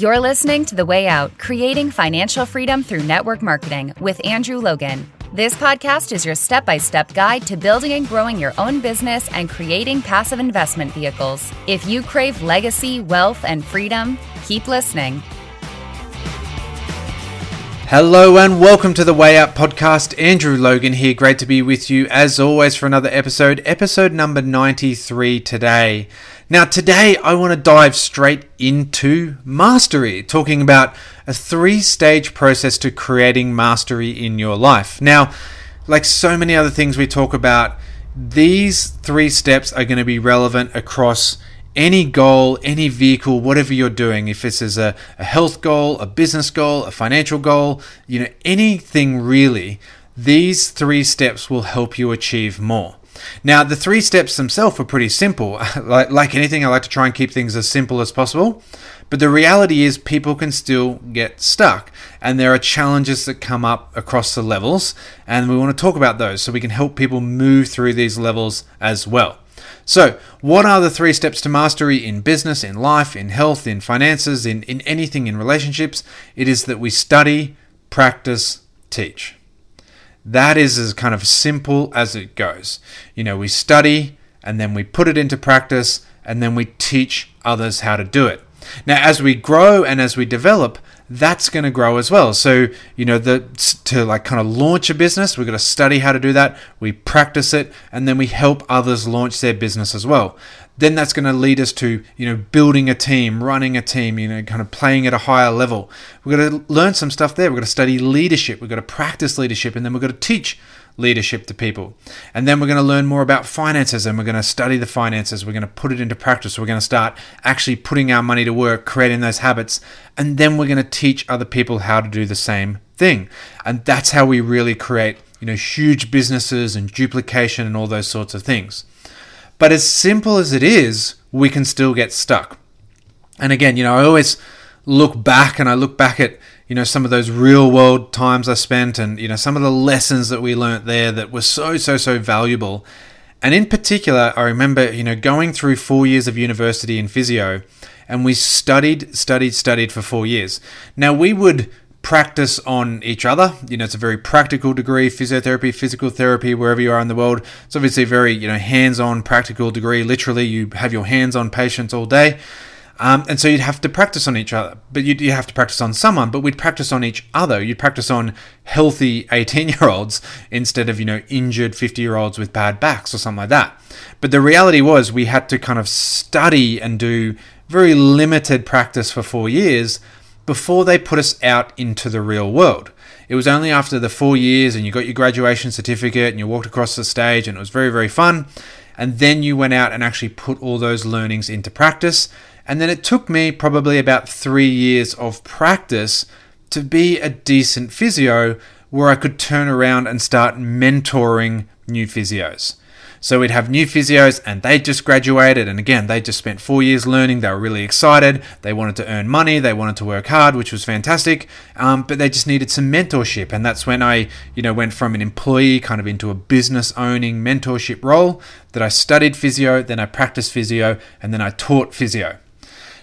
You're listening to The Way Out Creating Financial Freedom Through Network Marketing with Andrew Logan. This podcast is your step by step guide to building and growing your own business and creating passive investment vehicles. If you crave legacy, wealth, and freedom, keep listening. Hello and welcome to the Way Out podcast. Andrew Logan here. Great to be with you as always for another episode, episode number 93 today. Now, today I want to dive straight into mastery, talking about a three stage process to creating mastery in your life. Now, like so many other things we talk about, these three steps are going to be relevant across any goal, any vehicle, whatever you're doing, if this is a, a health goal, a business goal, a financial goal, you know, anything really, these three steps will help you achieve more. Now, the three steps themselves are pretty simple. like, like anything, I like to try and keep things as simple as possible. But the reality is, people can still get stuck, and there are challenges that come up across the levels, and we want to talk about those so we can help people move through these levels as well. So, what are the three steps to mastery in business, in life, in health, in finances, in, in anything in relationships? It is that we study, practice, teach. That is as kind of simple as it goes. You know, we study and then we put it into practice and then we teach others how to do it. Now, as we grow and as we develop, that's going to grow as well. So, you know, the to like kind of launch a business, we've got to study how to do that. We practice it, and then we help others launch their business as well. Then that's going to lead us to, you know, building a team, running a team, you know, kind of playing at a higher level. We've got to learn some stuff there. We've got to study leadership. We've got to practice leadership, and then we've got to teach leadership to people. And then we're going to learn more about finances and we're going to study the finances. We're going to put it into practice. We're going to start actually putting our money to work, creating those habits. And then we're going to teach other people how to do the same thing. And that's how we really create, you know, huge businesses and duplication and all those sorts of things. But as simple as it is, we can still get stuck. And again, you know, I always look back and I look back at you know some of those real world times I spent and you know some of the lessons that we learnt there that were so so so valuable. And in particular, I remember you know going through 4 years of university in physio and we studied studied studied for 4 years. Now we would practice on each other. You know, it's a very practical degree, physiotherapy, physical therapy, wherever you are in the world. It's obviously a very, you know, hands-on practical degree. Literally, you have your hands on patients all day. Um, and so you'd have to practice on each other, but you'd, you have to practice on someone, but we'd practice on each other. You'd practice on healthy 18 year olds instead of, you know, injured 50 year olds with bad backs or something like that. But the reality was we had to kind of study and do very limited practice for four years before they put us out into the real world. It was only after the four years and you got your graduation certificate and you walked across the stage and it was very, very fun. And then you went out and actually put all those learnings into practice and then it took me probably about three years of practice to be a decent physio where I could turn around and start mentoring new physios. So we'd have new physios and they just graduated and again they just spent 4 years learning. They were really excited. They wanted to earn money. They wanted to work hard which was fantastic. Um, but they just needed some mentorship and that's when I you know went from an employee kind of into a business owning mentorship role that I studied physio then I practiced physio and then I taught physio.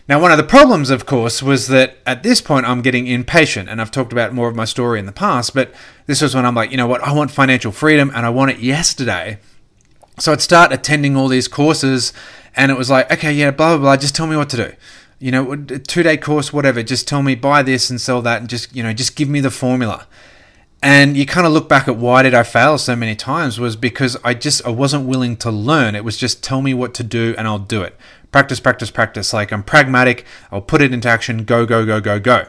Now, one of the problems, of course, was that at this point I'm getting impatient, and I've talked about more of my story in the past, but this was when I'm like, you know what, I want financial freedom and I want it yesterday. So I'd start attending all these courses, and it was like, okay, yeah, blah, blah, blah, just tell me what to do. You know, two day course, whatever, just tell me buy this and sell that, and just, you know, just give me the formula and you kind of look back at why did I fail so many times was because I just I wasn't willing to learn. It was just tell me what to do and I'll do it. Practice, practice, practice. Like I'm pragmatic. I'll put it into action. Go, go, go, go, go.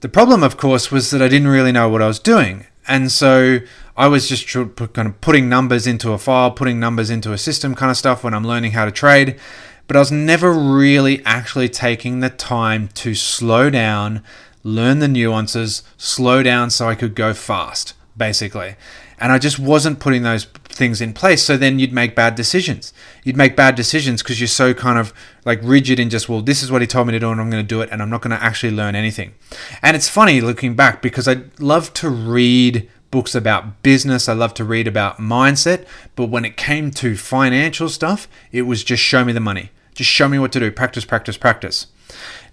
The problem, of course, was that I didn't really know what I was doing, and so I was just kind of putting numbers into a file, putting numbers into a system, kind of stuff when I'm learning how to trade. But I was never really actually taking the time to slow down learn the nuances, slow down so I could go fast, basically. And I just wasn't putting those things in place. So then you'd make bad decisions. You'd make bad decisions because you're so kind of like rigid in just, well, this is what he told me to do and I'm going to do it and I'm not going to actually learn anything. And it's funny looking back because I love to read books about business. I love to read about mindset. But when it came to financial stuff, it was just show me the money. Just show me what to do. Practice, practice, practice.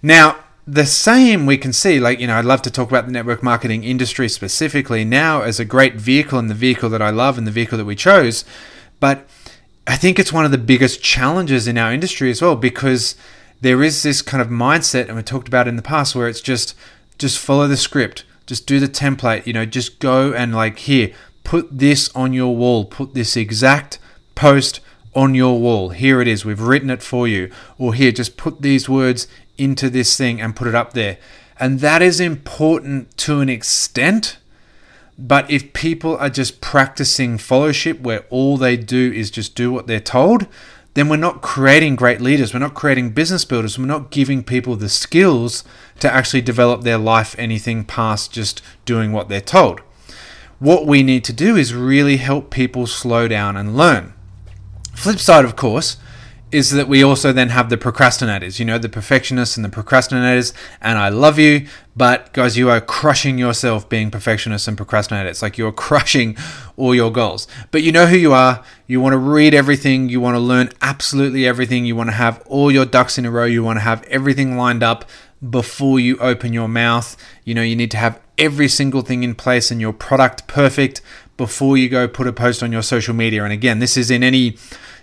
Now, the same we can see, like, you know, I'd love to talk about the network marketing industry specifically now as a great vehicle and the vehicle that I love and the vehicle that we chose. But I think it's one of the biggest challenges in our industry as well because there is this kind of mindset, and we talked about in the past, where it's just just follow the script, just do the template, you know, just go and like here, put this on your wall, put this exact post on your wall. Here it is, we've written it for you. Or here, just put these words into this thing and put it up there. And that is important to an extent. But if people are just practicing fellowship where all they do is just do what they're told, then we're not creating great leaders. We're not creating business builders. We're not giving people the skills to actually develop their life anything past just doing what they're told. What we need to do is really help people slow down and learn. Flip side, of course, is that we also then have the procrastinators, you know, the perfectionists and the procrastinators. And I love you, but guys, you are crushing yourself being perfectionists and procrastinators. It's like you're crushing all your goals. But you know who you are. You want to read everything. You want to learn absolutely everything. You want to have all your ducks in a row. You want to have everything lined up before you open your mouth. You know, you need to have every single thing in place and your product perfect before you go put a post on your social media. And again, this is in any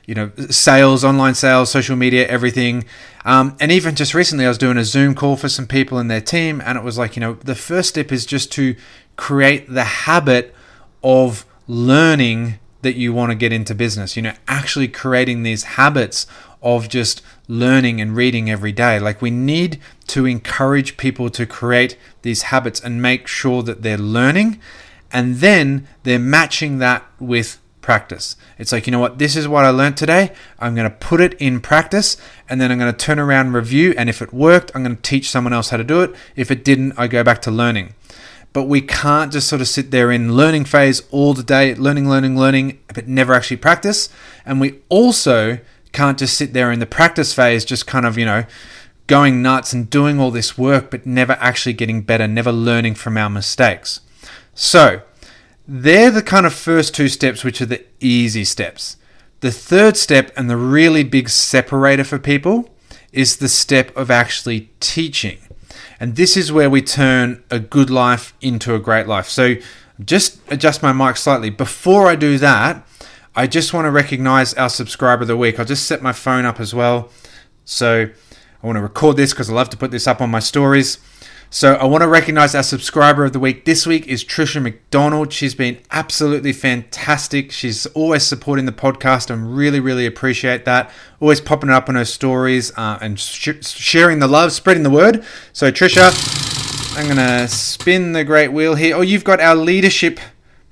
you know, sales, online sales, social media, everything. Um, and even just recently, I was doing a Zoom call for some people in their team, and it was like, you know, the first step is just to create the habit of learning that you want to get into business. You know, actually creating these habits of just learning and reading every day. Like, we need to encourage people to create these habits and make sure that they're learning and then they're matching that with practice. It's like, you know what, this is what I learned today. I'm going to put it in practice and then I'm going to turn around and review. And if it worked, I'm going to teach someone else how to do it. If it didn't, I go back to learning. But we can't just sort of sit there in learning phase all the day, learning, learning, learning, but never actually practice. And we also can't just sit there in the practice phase, just kind of, you know, going nuts and doing all this work, but never actually getting better, never learning from our mistakes. So, they're the kind of first two steps, which are the easy steps. The third step, and the really big separator for people, is the step of actually teaching. And this is where we turn a good life into a great life. So just adjust my mic slightly. Before I do that, I just want to recognize our subscriber of the week. I'll just set my phone up as well. So I want to record this because I love to put this up on my stories. So I want to recognize our subscriber of the week. This week is Trisha McDonald. She's been absolutely fantastic. She's always supporting the podcast and really, really appreciate that. Always popping it up on her stories uh, and sh- sharing the love, spreading the word. So Trisha, I'm to spin the great wheel here. Oh, you've got our leadership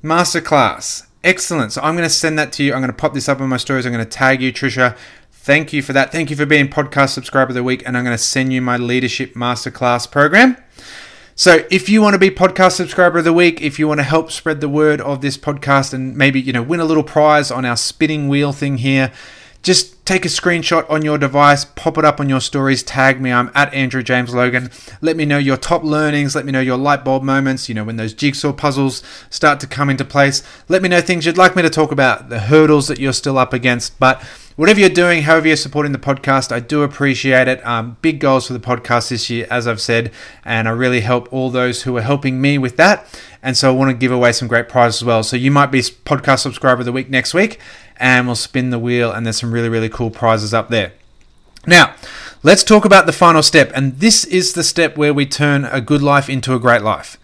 masterclass. Excellent. So I'm going to send that to you. I'm going to pop this up on my stories. I'm going to tag you, Trisha. Thank you for that. Thank you for being podcast subscriber of the week. And I'm going to send you my leadership masterclass program. So if you want to be podcast subscriber of the week, if you want to help spread the word of this podcast and maybe, you know, win a little prize on our spinning wheel thing here, just take a screenshot on your device, pop it up on your stories, tag me. I'm at Andrew James Logan. Let me know your top learnings. Let me know your light bulb moments. You know, when those jigsaw puzzles start to come into place. Let me know things you'd like me to talk about, the hurdles that you're still up against. But whatever you're doing, however you're supporting the podcast, I do appreciate it. Um, big goals for the podcast this year, as I've said, and I really help all those who are helping me with that. And so I want to give away some great prizes as well. So you might be podcast subscriber of the week next week and we'll spin the wheel, and there's some really, really cool prizes up there. Now, let's talk about the final step, and this is the step where we turn a good life into a great life.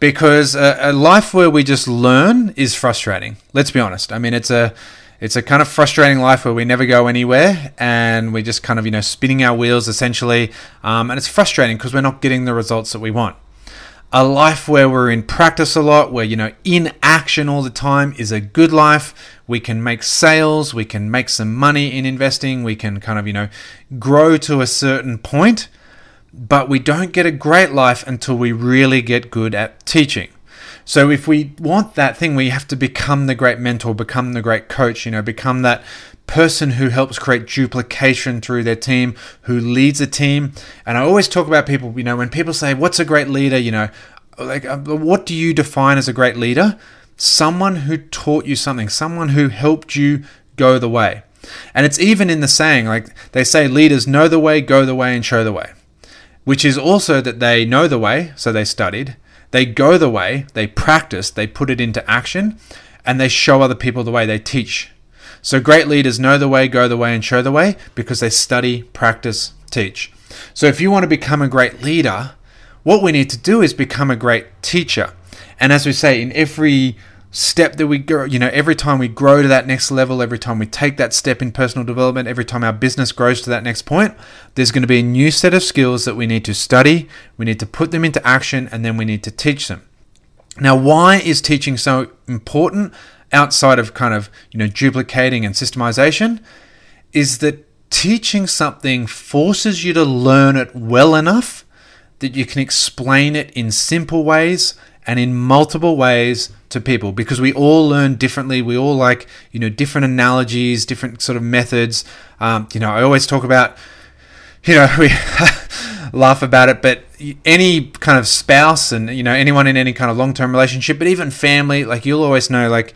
Because a, a life where we just learn is frustrating. Let's be honest. I mean, it's a it's a kind of frustrating life where we never go anywhere and we're just kind of you know spinning our wheels essentially um, and it's frustrating because we're not getting the results that we want a life where we're in practice a lot, where, you know, in action all the time is a good life. We can make sales, we can make some money in investing, we can kind of, you know, grow to a certain point, but we don't get a great life until we really get good at teaching. So if we want that thing, we have to become the great mentor, become the great coach, you know, become that person who helps create duplication through their team, who leads a team. And I always talk about people, you know, when people say, What's a great leader? You know, like, uh, what do you define as a great leader? Someone who taught you something, someone who helped you go the way. And it's even in the saying, like they say, leaders know the way, go the way, and show the way. which is also that they know the way, so they studied, they go the way, they practice, they put it into action, and they show other people the way, they teach. So great leaders know the way, go the way, and show the way because they study, practice, teach. So if you want to become a great leader, what we need to do is become a great teacher. And as we say, in every step that we go, you know, every time we grow to that next level, every time we take that step in personal development, every time our business grows to that next point, there's going to be a new set of skills that we need to study, we need to put them into action, and then we need to teach them. Now, why is teaching so important outside of kind of, you know, duplicating and systemization? Is that teaching something forces you to learn it well enough that you can explain it in simple ways and in multiple ways to people because we all learn differently. We all like, you know, different analogies, different sort of methods. Um, you know, I always talk about, you know, we laugh about it, but any kind of spouse and, you know, anyone in any kind of long term relationship, but even family, like you'll always know, like,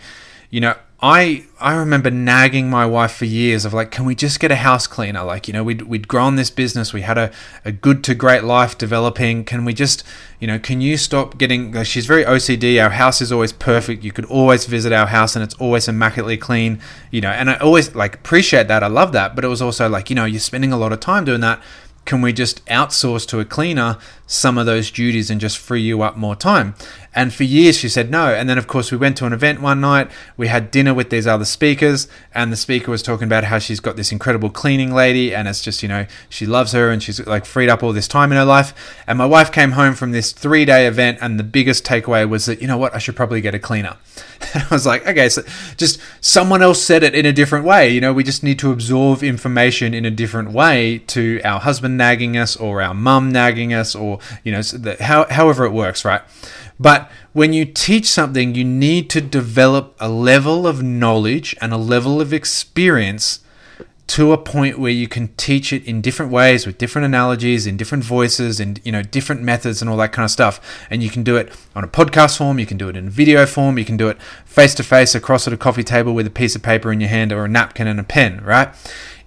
you know, I I remember nagging my wife for years of like, can we just get a house cleaner? Like, you know, we'd we'd grown this business, we had a, a good to great life developing. Can we just, you know, can you stop getting? She's very OCD. Our house is always perfect. You could always visit our house, and it's always immaculately clean. You know, and I always like appreciate that. I love that, but it was also like, you know, you're spending a lot of time doing that can we just outsource to a cleaner some of those duties and just free you up more time? And for years she said no. And then, of course, we went to an event one night. We had dinner with these other speakers, and the speaker was talking about how she's got this incredible cleaning lady, and it's just, you know, she loves her and she's like freed up all this time in her life. And my wife came home from this three day event, and the biggest takeaway was that, you know what, I should probably get a cleaner. And I was like, okay, so just someone else said it in a different way. You know, we just need to absorb information in a different way to our husband nagging us or our mum nagging us or, you know, however it works, right? But when you teach something, you need to develop a level of knowledge and a level of experience to a point where you can teach it in different ways with different analogies in different voices and you know different methods and all that kind of stuff. And you can do it on a podcast form you can do it in video form you can do it face to face across at a coffee table with a piece of paper in your hand or a napkin and a pen right?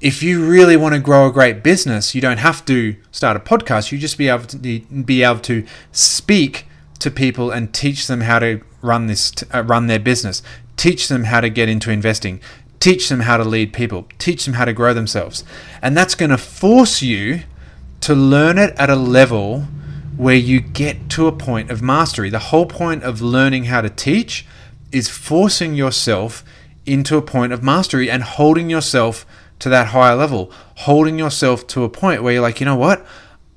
If you really want to grow a great business you don't have to start a podcast. You just be able to be able to speak to people and teach them how to run this uh, run their business teach them how to get into investing teach them how to lead people, teach them how to grow themselves. And that's going to force you to learn it at a level where you get to a point of mastery. The whole point of learning how to teach is forcing yourself into a point of mastery and holding yourself to that higher level, holding yourself to a point where you're like, you know what?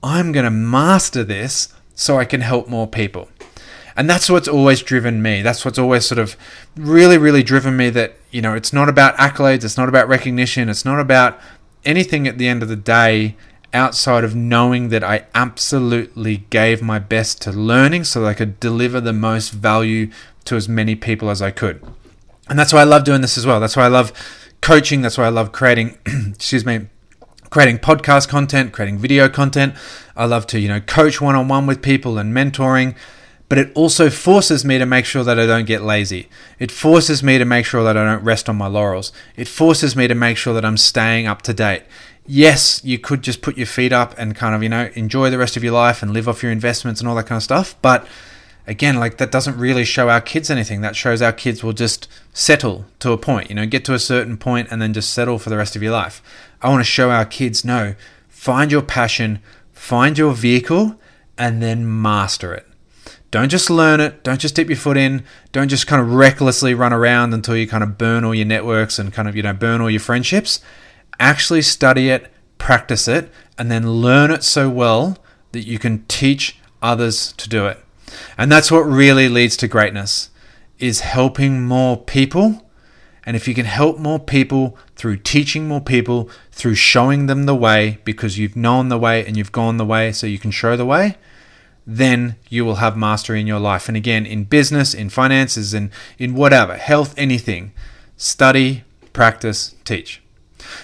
I'm going to master this so I can help more people. And that's what's always driven me. That's what's always sort of really, really driven me that, you know, it's not about accolades, it's not about recognition, it's not about anything at the end of the day outside of knowing that I absolutely gave my best to learning so that I could deliver the most value to as many people as I could. And that's why I love doing this as well. That's why I love coaching. That's why I love creating, excuse me, creating podcast content, creating video content. I love to, you know, coach one on one with people and mentoring but it also forces me to make sure that I don't get lazy. It forces me to make sure that I don't rest on my laurels. It forces me to make sure that I'm staying up to date. Yes, you could just put your feet up and kind of, you know, enjoy the rest of your life and live off your investments and all that kind of stuff, but again, like that doesn't really show our kids anything. That shows our kids will just settle to a point, you know, get to a certain point and then just settle for the rest of your life. I want to show our kids no, find your passion, find your vehicle, and then master it. Don't just learn it. Don't just dip your foot in. Don't just kind of recklessly run around until you kind of burn all your networks and kind of, you know, burn all your friendships. Actually study it, practice it, and then learn it so well that you can teach others to do it. And that's what really leads to greatness is helping more people. And if you can help more people through teaching more people, through showing them the way because you've known the way and you've gone the way so you can show the way, then you will have mastery in your life. And again, in business, in finances, and in whatever, health, anything, study, practice, teach.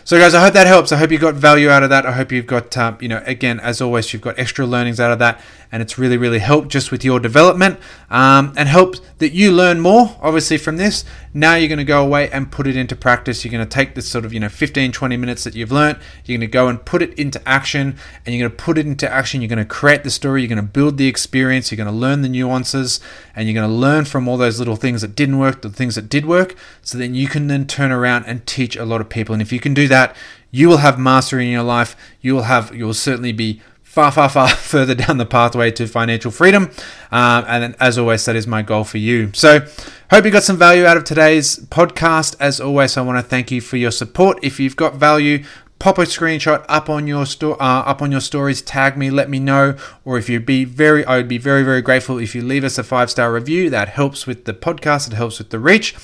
So, guys, I hope that helps. I hope you got value out of that. I hope you've got, um, you know, again, as always, you've got extra learnings out of that, and it's really, really helped just with your development um, and helped that you learn more, obviously, from this. Now you're going to go away and put it into practice. You're going to take this sort of, you know, 15, 20 minutes that you've learned, you're going to go and put it into action, and you're going to put it into action. You're going to create the story, you're going to build the experience, you're going to learn the nuances, and you're going to learn from all those little things that didn't work, the things that did work, so then you can then turn around and teach a lot of people. And if you can do that, you will have mastery in your life. You will have, you will certainly be far, far, far further down the pathway to financial freedom. Um, and as always, that is my goal for you. So, hope you got some value out of today's podcast. As always, I want to thank you for your support. If you've got value, pop a screenshot up on your store uh, up on your stories tag me let me know or if you'd be very i would be very very grateful if you leave us a five star review that helps with the podcast it helps with the reach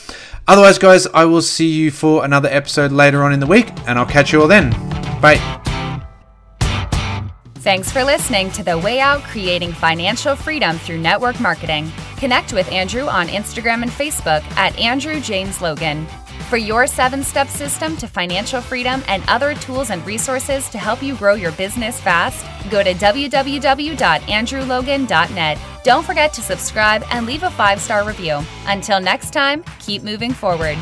otherwise guys i will see you for another episode later on in the week and i'll catch you all then bye Thanks for listening to The Way Out Creating Financial Freedom Through Network Marketing. Connect with Andrew on Instagram and Facebook at Andrew James Logan. For your seven step system to financial freedom and other tools and resources to help you grow your business fast, go to www.andrewlogan.net. Don't forget to subscribe and leave a five star review. Until next time, keep moving forward.